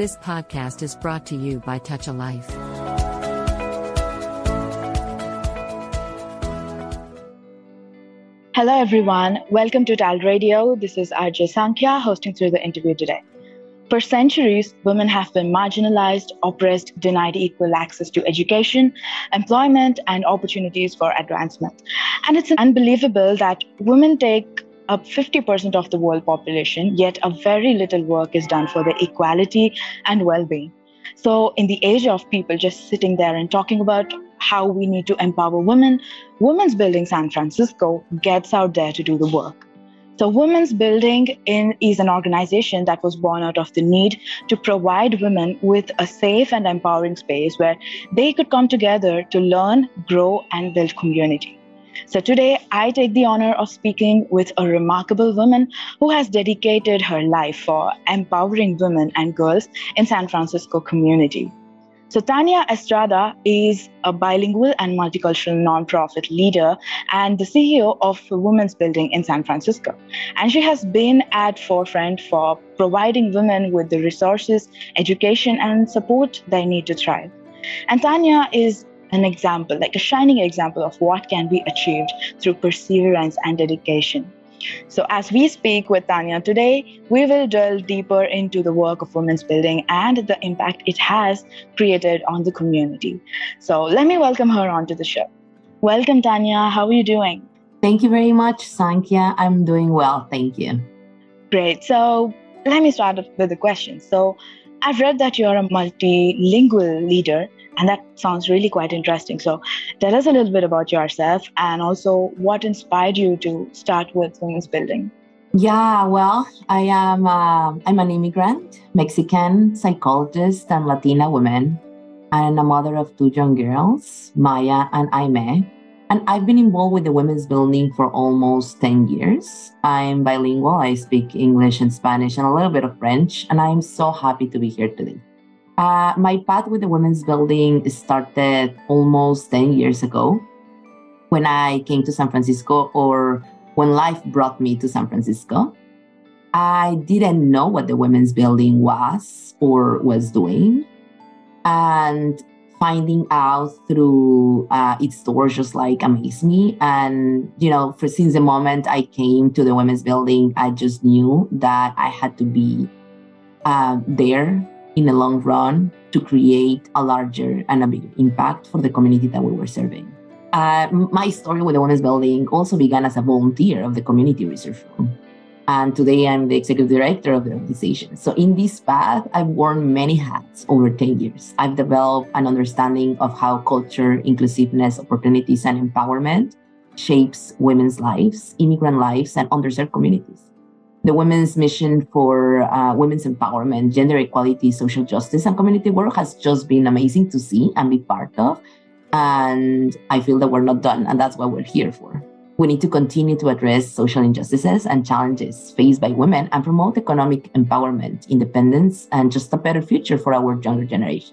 This podcast is brought to you by Touch a Life. Hello, everyone. Welcome to TAL Radio. This is RJ Saankhya hosting through the interview today. For centuries, women have been marginalized, oppressed, denied equal access to education, employment, and opportunities for advancement. And it's unbelievable that women take up 50% of the world population, yet a very little work is done for their equality and well being. So, in the age of people just sitting there and talking about how we need to empower women, Women's Building San Francisco gets out there to do the work. So, Women's Building in, is an organization that was born out of the need to provide women with a safe and empowering space where they could come together to learn, grow, and build community. So today, I take the honor of speaking with a remarkable woman who has dedicated her life for empowering women and girls in San Francisco community. So Tania Estrada is a bilingual and multicultural nonprofit leader and the CEO of Women's Building in San Francisco. And she has been at forefront for providing women with the resources, education, and support they need to thrive. And Tania is an example, like a shining example of what can be achieved through perseverance and dedication. So, as we speak with Tania today, we will delve deeper into the work of Women's Building and the impact it has created on the community. So, let me welcome her onto the show. Welcome, Tania. How are you doing? Thank you very much, Saankhya. I'm doing well. Thank you. Great. So, let me start with a question. So, I've read that you're a multilingual leader and that sounds really quite interesting. So, tell us a little bit about yourself and also what inspired you to start with Women's Building. Yeah, well, I am uh, I'm an immigrant, Mexican psychologist and Latina woman, and a mother of two young girls, Maya and Aime. And I've been involved with the Women's Building for almost 10 years. I'm bilingual. I speak English and Spanish and a little bit of French, and I'm so happy to be here today. Uh, my path with the Women's Building started almost 10 years ago when I came to San Francisco or when life brought me to San Francisco. I didn't know what the Women's Building was or was doing. And finding out through uh, its doors just like amazed me. And, you know, for since the moment I came to the Women's Building, I just knew that I had to be uh, there in the long run to create a larger and a bigger impact for the community that we were serving. Uh, my story with the Women's Building also began as a volunteer of the Community Research Room. And today I'm the executive director of the organization. So, in this path, I've worn many hats over 10 years. I've developed an understanding of how culture, inclusiveness, opportunities, and empowerment shapes women's lives, immigrant lives, and underserved communities the women's mission for uh, women's empowerment, gender equality, social justice, and community work has just been amazing to see and be part of. And I feel that we're not done, and that's what we're here for. We need to continue to address social injustices and challenges faced by women and promote economic empowerment, independence, and just a better future for our younger generations.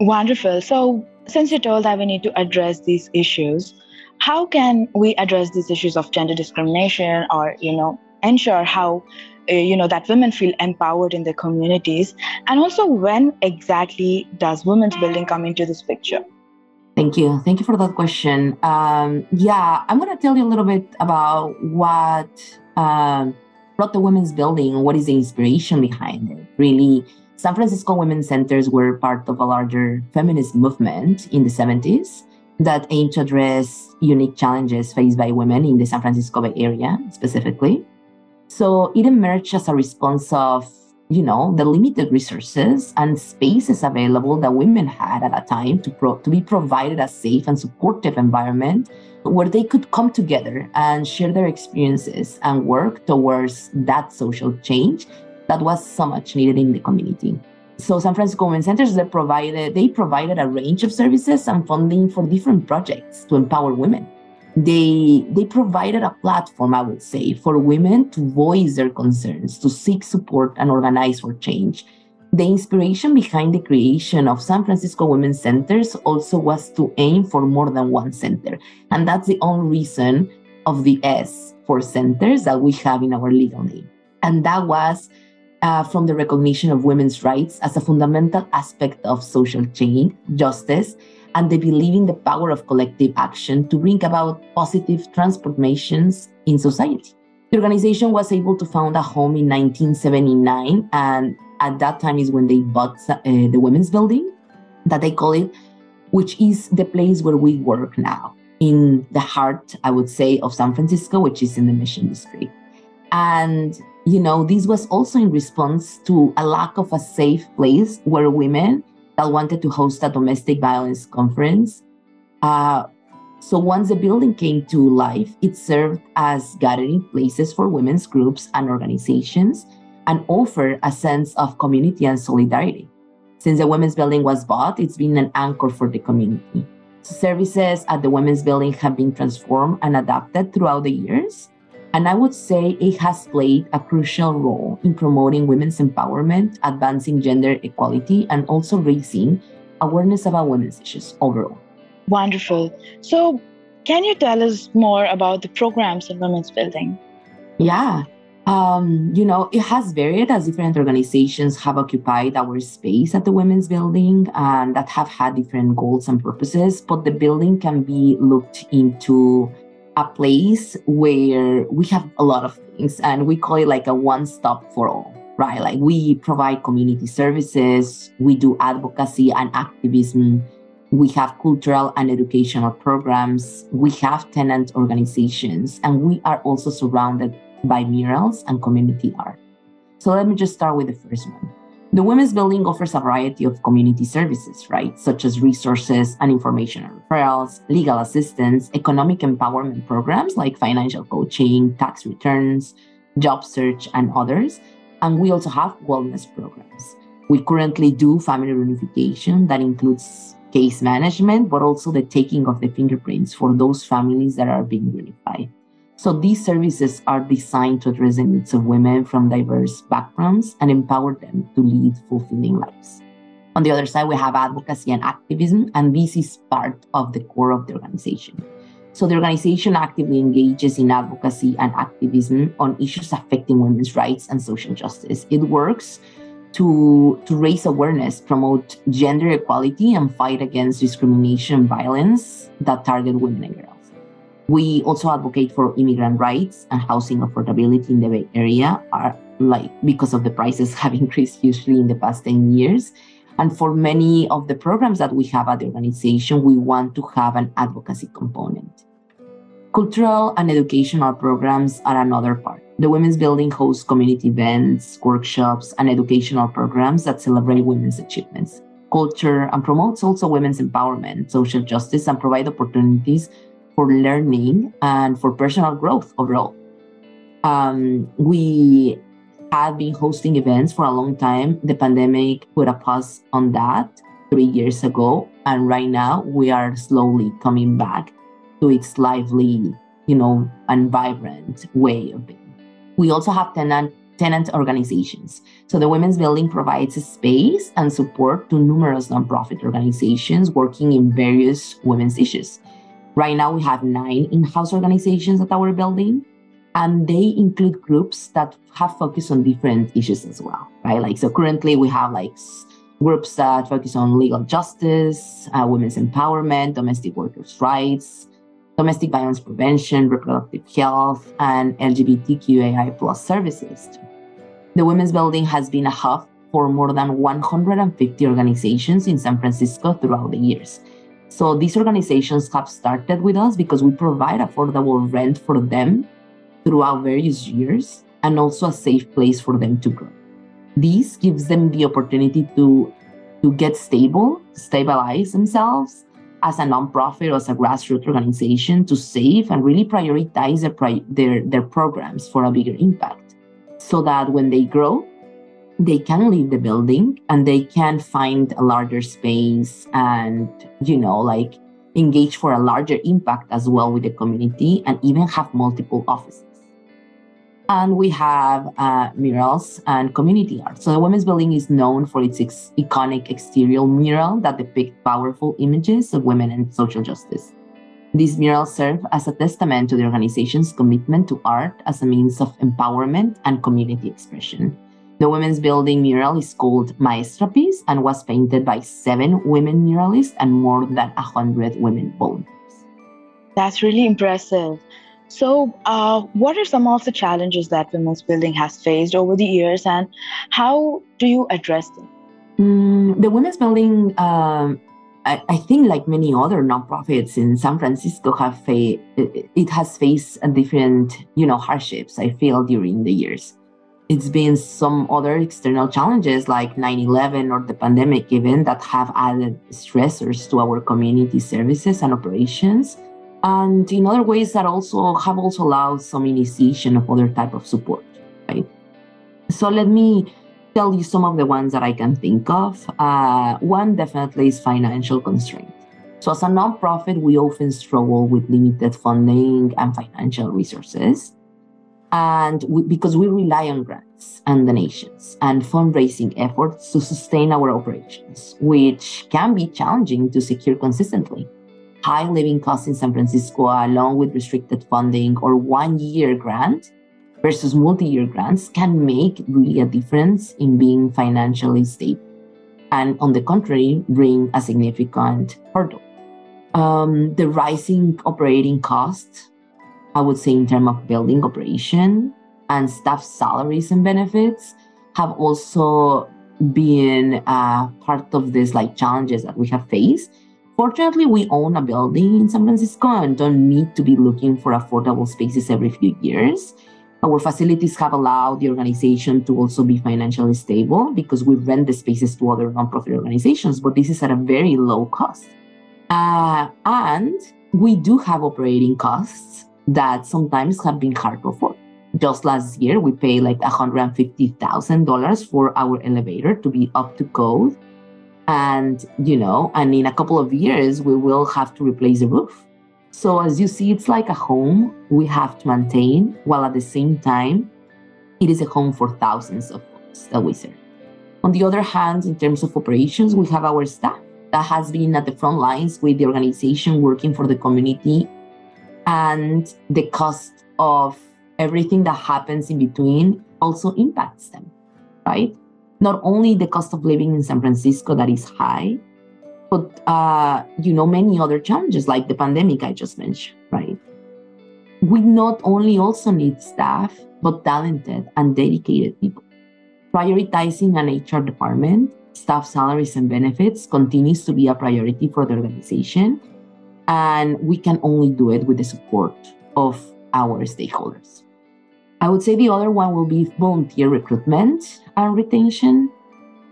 Wonderful. So, since you told that we need to address these issues, how can we address these issues of gender discrimination or, you know, ensure how uh, you know that women feel empowered in their communities and also when exactly does women's building come into this picture? Thank you. Thank you for that question. Um, yeah i'm going to tell you a little bit about what um, brought the women's building what is the inspiration behind it. Really san francisco women's centers were part of a larger feminist movement in the 70s that aimed to address unique challenges faced by women in the san francisco bay area specifically so it emerged as a response of, you know, the limited resources and spaces available that women had at that time to, pro- to be provided a safe and supportive environment where they could come together and share their experiences and work towards that social change that was so much needed in the community. So San Francisco Women's Centers they provided they provided a range of services and funding for different projects to empower women they they provided a platform i would say for women to voice their concerns to seek support and organize for change. The inspiration behind the creation of san francisco women's centers also was to aim for more than one center. And that's the only reason of the s for centers that we have in our legal name. And that was uh, from the recognition of women's rights as a fundamental aspect of social change, justice, and they believe in the power of collective action to bring about positive transformations in society. The organization was able to found a home in 1979, and at that time is when they bought uh, the women's building that they call it, which is the place where we work now in the heart, I would say, of San Francisco, which is in the Mission District. And, you know, this was also in response to a lack of a safe place where women that wanted to host a domestic violence conference. Uh, so once the building came to life, it served as gathering places for women's groups and organizations and offered a sense of community and solidarity. Since the women's building was bought, it's been an anchor for the community. Services at the women's building have been transformed and adapted throughout the years. And I would say it has played a crucial role in promoting women's empowerment, advancing gender equality, and also raising awareness about women's issues overall. Wonderful. So, can you tell us more about the programs in Women's Building? Yeah. Um, you know, it has varied as different organizations have occupied our space at the Women's Building and that have had different goals and purposes, but the building can be looked into a place where we have a lot of things and we call it like a one stop for all, right? Like we provide community services, we do advocacy and activism, we have cultural and educational programs, we have tenant organizations, and we are also surrounded by murals and community art. So let me just start with the first one. The Women's Building offers a variety of community services, right? Such as resources and information referrals, legal assistance, economic empowerment programs like financial coaching, tax returns, job search, and others. And we also have wellness programs. We currently do family reunification that includes case management, but also the taking of the fingerprints for those families that are being reunified. So these services are designed to address the needs of women from diverse backgrounds and empower them to lead fulfilling lives. On the other side, we have advocacy and activism, and this is part of the core of the organization. So the organization actively engages in advocacy and activism on issues affecting women's rights and social justice. It works to, to raise awareness, promote gender equality, and fight against discrimination and violence that target women and. We also advocate for immigrant rights and housing affordability in the Bay Area, are like because of the prices have increased hugely in the past 10 years. And for many of the programs that we have at the organization, we want to have an advocacy component. Cultural and educational programs are another part. The Women's Building hosts community events, workshops, and educational programs that celebrate women's achievements, culture, and promotes also women's empowerment, social justice, and provide opportunities for learning and for personal growth overall. Um, we had been hosting events for a long time. The pandemic put a pause on that three years ago. And right now we are slowly coming back to its lively, you know, and vibrant way of being. We also have tenant tenant organizations. So the Women's Building provides a space and support to numerous nonprofit organizations working in various women's issues. Right now, we have nine in house organizations at our building, and they include groups that have focused on different issues as well, right? Like, so currently we have like groups that focus on legal justice, uh, women's empowerment, domestic workers' rights, domestic violence prevention, reproductive health, and LGBTQAI plus services. The Women's Building has been a hub for more than 150 organizations in San Francisco throughout the years. So these organizations have started with us because we provide affordable rent for them throughout various years and also a safe place for them to grow. This gives them the opportunity to, to get stable, stabilize themselves as a nonprofit or as a grassroots organization to save and really prioritize their, their, their programs for a bigger impact so that when they grow, they can leave the building and they can find a larger space and you know like engage for a larger impact as well with the community and even have multiple offices. And we have uh, murals and community art. So the women's building is known for its ex- iconic exterior mural that depict powerful images of women and social justice. These murals serve as a testament to the organization's commitment to art as a means of empowerment and community expression The women's building mural is called MaestraPeace and was painted by seven women muralists and more than 100 women volunteers. That's really impressive. So, uh, what are some of the challenges that women's building has faced over the years, and how do you address them? Mm, the women's building, um, I, I, think, like many other nonprofits in San Francisco, have fa- it has faced different, you know, hardships. I feel during the years it's been some other external challenges like 9-11 or the pandemic even that have added stressors to our community services and operations. And in other ways that also have also allowed some initiation of other type of support right? So let me tell you some of the ones that i can think of. Uh, one definitely is financial constraint. So as a nonprofit we often struggle with limited funding and financial resources and we, because we rely on grants and donations and fundraising efforts to sustain our operations, which can be challenging to secure consistently. High living costs in San Francisco, along with restricted funding or one year grant versus multi year grants, can make really a difference in being financially stable. And on the contrary, bring a significant hurdle. Um, the rising operating costs I would say, in terms of building operation and staff salaries and benefits, have also been uh, part of these like challenges that we have faced. Fortunately, we own a building in San Francisco and don't need to be looking for affordable spaces every few years. Our facilities have allowed the organization to also be financially stable because we rent the spaces to other nonprofit organizations, but this is at a very low cost. Uh, and we do have operating costs that sometimes have been hard to afford. Just last year, we paid like $150,000 for our elevator to be up to code. And, you know, and in a couple of years, we will have to replace the roof. So, as you see, it's like a home we have to maintain, while at the same time, it is a home for thousands of folks that we serve. On the other hand, in terms of operations, we have our staff that has been at the front lines with the organization working for the community and the cost of everything that happens in between also impacts them, right? Not only the cost of living in San Francisco that is high, but uh, you know many other challenges like the pandemic I just mentioned, right? We not only also need staff, but talented and dedicated people. Prioritizing an HR department, staff salaries and benefits continues to be a priority for the organization and we can only do it with the support of our stakeholders. I would say the other one will be volunteer recruitment and retention,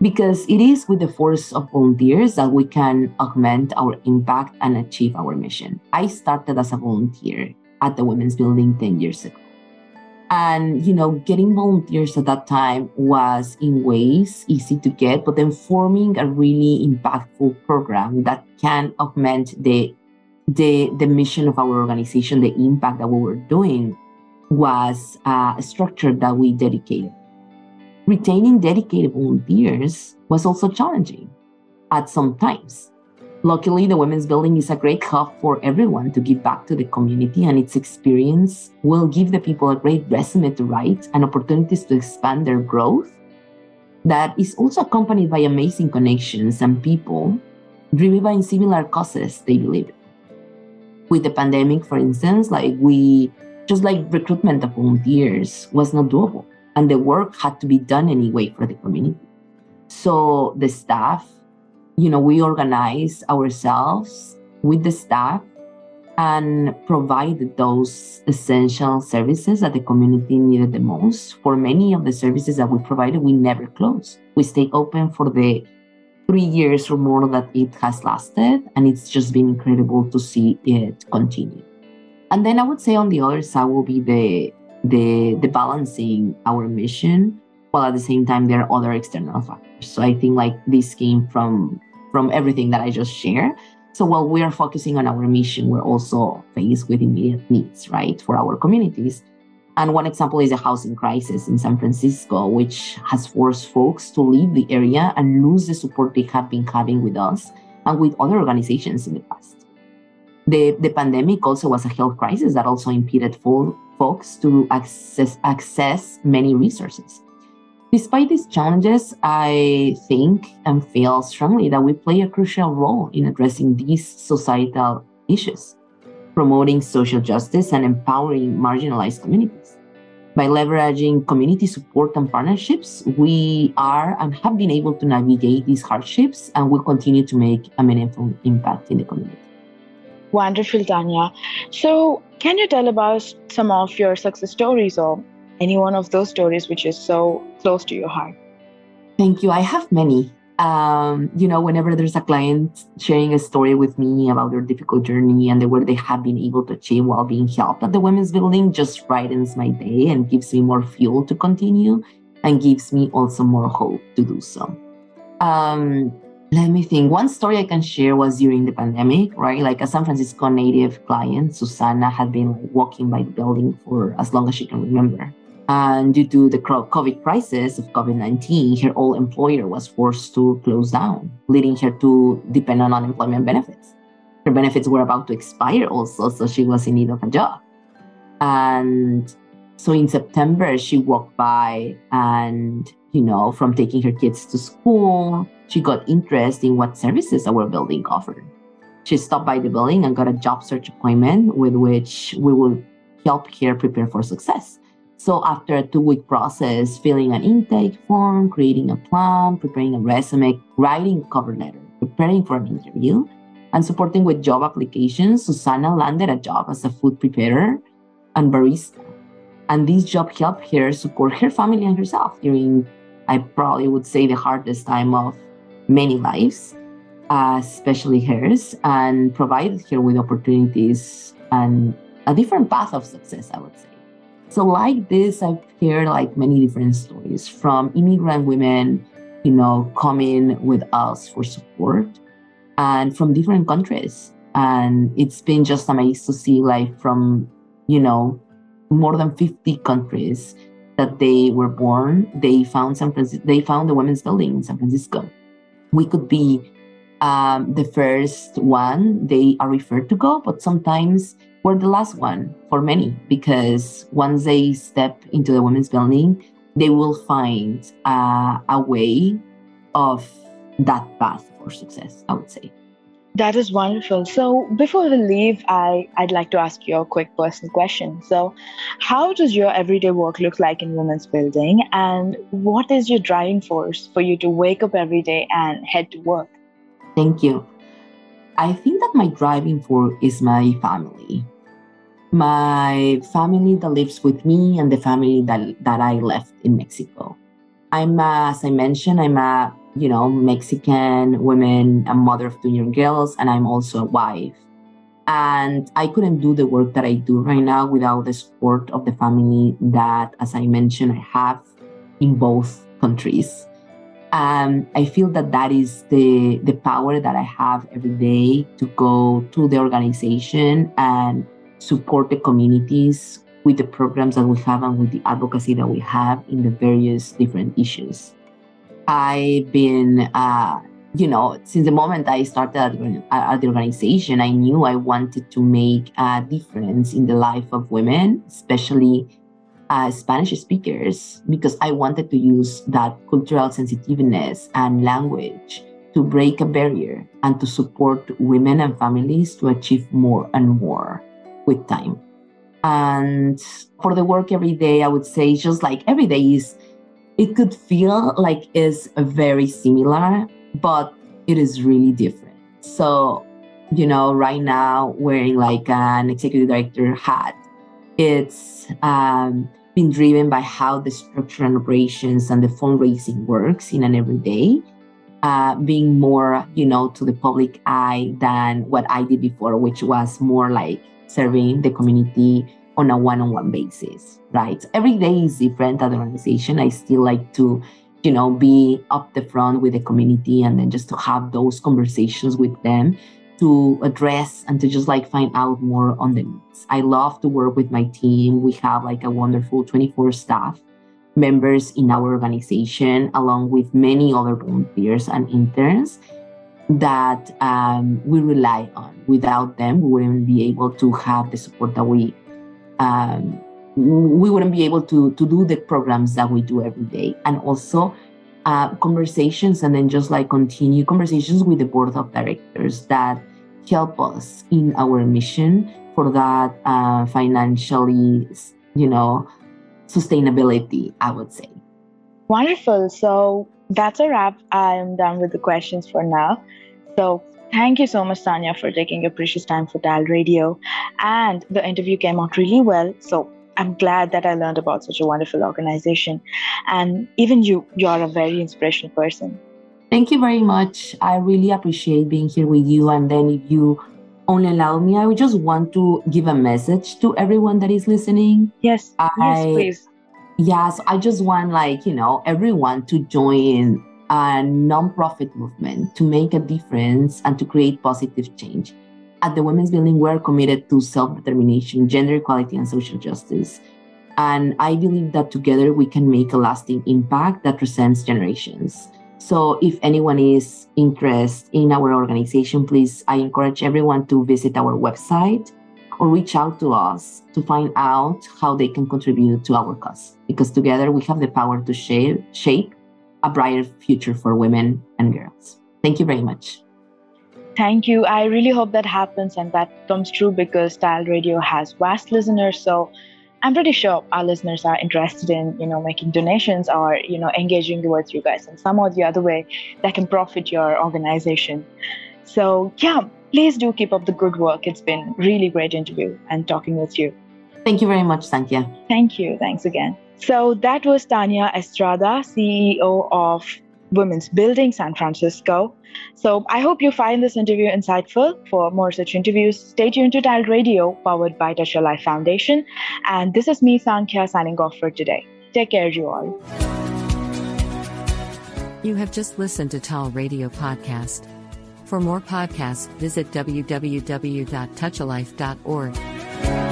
because it is with the force of volunteers that we can augment our impact and achieve our mission. I started as a volunteer at the Women's Building 10 years ago. And, you know, getting volunteers at that time was in ways easy to get, but then forming a really impactful program that can augment the the the mission of our organization, the impact that we were doing, was a structure that we dedicated. Retaining dedicated volunteers was also challenging at some times. Luckily, the Women's Building is a great hub for everyone to give back to the community, and its experience will give the people a great resume to write and opportunities to expand their growth. That is also accompanied by amazing connections and people driven by similar causes they believe in with the pandemic, for instance, like we just like recruitment of volunteers was not doable. And the work had to be done anyway for the community. So the staff, you know, we organized ourselves with the staff and provided those essential services that the community needed the most. For many of the services that we provided, we never closed. We stayed open for the three years or more that it has lasted. And it's just been incredible to see it continue. And then I would say on the other side will be the the the balancing our mission while at the same time there are other external factors. So I think like this came from from everything that I just shared. So while we are focusing on our mission, we're also faced with immediate needs, right, for our communities. And one example is a housing crisis in San Francisco, which has forced folks to leave the area and lose the support they have been having with us and with other organizations in the past. The, the pandemic also was a health crisis that also impeded for folks to access, access many resources. Despite these challenges, I think and feel strongly that we play a crucial role in addressing these societal issues, promoting social justice and empowering marginalized communities. By leveraging community support and partnerships, we are and have been able to navigate these hardships and will continue to make a meaningful impact in the community. Wonderful, Tania. So, can you tell about some of your success stories or any one of those stories which is so close to your heart? Thank you. I have many. Um, you know, whenever there's a client sharing a story with me about their difficult journey and the work they have been able to achieve while being helped at the women's building, just brightens my day and gives me more fuel to continue and gives me also more hope to do so. Um, let me think. One story I can share was during the pandemic, right? Like a San Francisco native client, Susana, had been like walking by the building for as long as she can remember. And due to the COVID crisis of COVID 19, her old employer was forced to close down, leading her to depend on unemployment benefits. Her benefits were about to expire also, so she was in need of a job. And so in September, she walked by and, you know, from taking her kids to school, she got interest in what services our building offered. She stopped by the building and got a job search appointment with which we will help her prepare for success. So after a two-week process, filling an intake form, creating a plan, preparing a resume, writing a cover letter, preparing for an interview, and supporting with job applications, Susana landed a job as a food preparer and barista. And this job helped her support her family and herself during, I probably would say, the hardest time of many lives, uh, especially hers, and provided her with opportunities and a different path of success, I would say. So, like this, I've heard like many different stories from immigrant women, you know, coming with us for support and from different countries. And it's been just amazing to see like from, you know, more than 50 countries that they were born. They found San Francisco, they found the women's building in San Francisco. We could be um, the first one they are referred to go, but sometimes we're the last one for many because once they step into the women's building, they will find uh, a way of that path for success, I would say. That is wonderful. So before we leave, I, I'd like to ask you a quick personal question. So how does your everyday work look like in women's building and what is your driving force for you to wake up every day and head to work? Thank you. I think that my driving force is my family my family that lives with me and the family that, that I left in Mexico. I'm, a, as I mentioned, I'm a, you know, Mexican woman, a mother of two young girls, and I'm also a wife. And I couldn't do the work that I do right now without the support of the family that, as I mentioned, I have in both countries. Um, I feel that that is the the power that I have every day to go to the organization and support the communities with the programs that we have and with the advocacy that we have in the various different issues. I've been, uh, you know, since the moment I started at the organization, I knew I wanted to make a difference in the life of women, especially uh, Spanish speakers, because I wanted to use that cultural sensitiveness and language to break a barrier and to support women and families to achieve more and more with time. And for the work every day, I would say just like every day is, it could feel like is very similar, but it is really different. So, you know, right now wearing like an executive director hat, it's um, been driven by how the structure and operations and the fundraising works in an everyday. Uh, being more, you know, to the public eye than what I did before, which was more like serving the community on a one-on-one basis, right? Every day is different at the organization. I still like to, you know, be up the front with the community and then just to have those conversations with them to address and to just like find out more on the needs. I love to work with my team. We have like a wonderful 24 staff members in our organization, along with many other volunteers and interns that um, we rely on. Without them, we wouldn't be able to have the support that we um, we wouldn't be able to to do the programs that we do every day and also uh, conversations and then just like continue conversations with the board of directors that help us in our mission for that uh, financially you know sustainability i would say wonderful so that's a wrap i'm done with the questions for now so Thank you so much, Tania, for taking your precious time for Tal Radio. And the interview came out really well. So I'm glad that I learned about such a wonderful organization. And even you, you are a very inspirational person. Thank you very much. I really appreciate being here with you. And then, if you only allow me, I would just want to give a message to everyone that is listening. Yes, I, yes, please. Yes, I just want, like, you know, everyone to join a nonprofit movement to make a difference and to create positive change. At the Women's Building, we're committed to self determination, gender equality, and social justice. And I believe that together we can make a lasting impact that transcends generations. So, if anyone is interested in our organization, please, I encourage everyone to visit our website or reach out to us to find out how they can contribute to our cause. Because together we have the power to shape, shape a brighter future for women and girls. Thank you very much. Thank you. I really hope that happens and that comes true because TAL Radio has vast listeners. So I'm pretty sure our listeners are interested in, you know, making donations or, you know, engaging with you guys in some or the other way that can profit your organization. So yeah, please do keep up the good work. It's been really great interview and talking with you. Thank you very much, Saankhya. Thank you. Thanks again. So that was Tania Estrada, CEO of Women's Building San Francisco. So I hope you find this interview insightful. For more such interviews, stay tuned to Tal Radio, powered by Touch a Life Foundation. And this is me, Saankhya, signing off for today. Take care, you all. You have just listened to Tal Radio Podcast. For more podcasts, visit www.touchalife.org.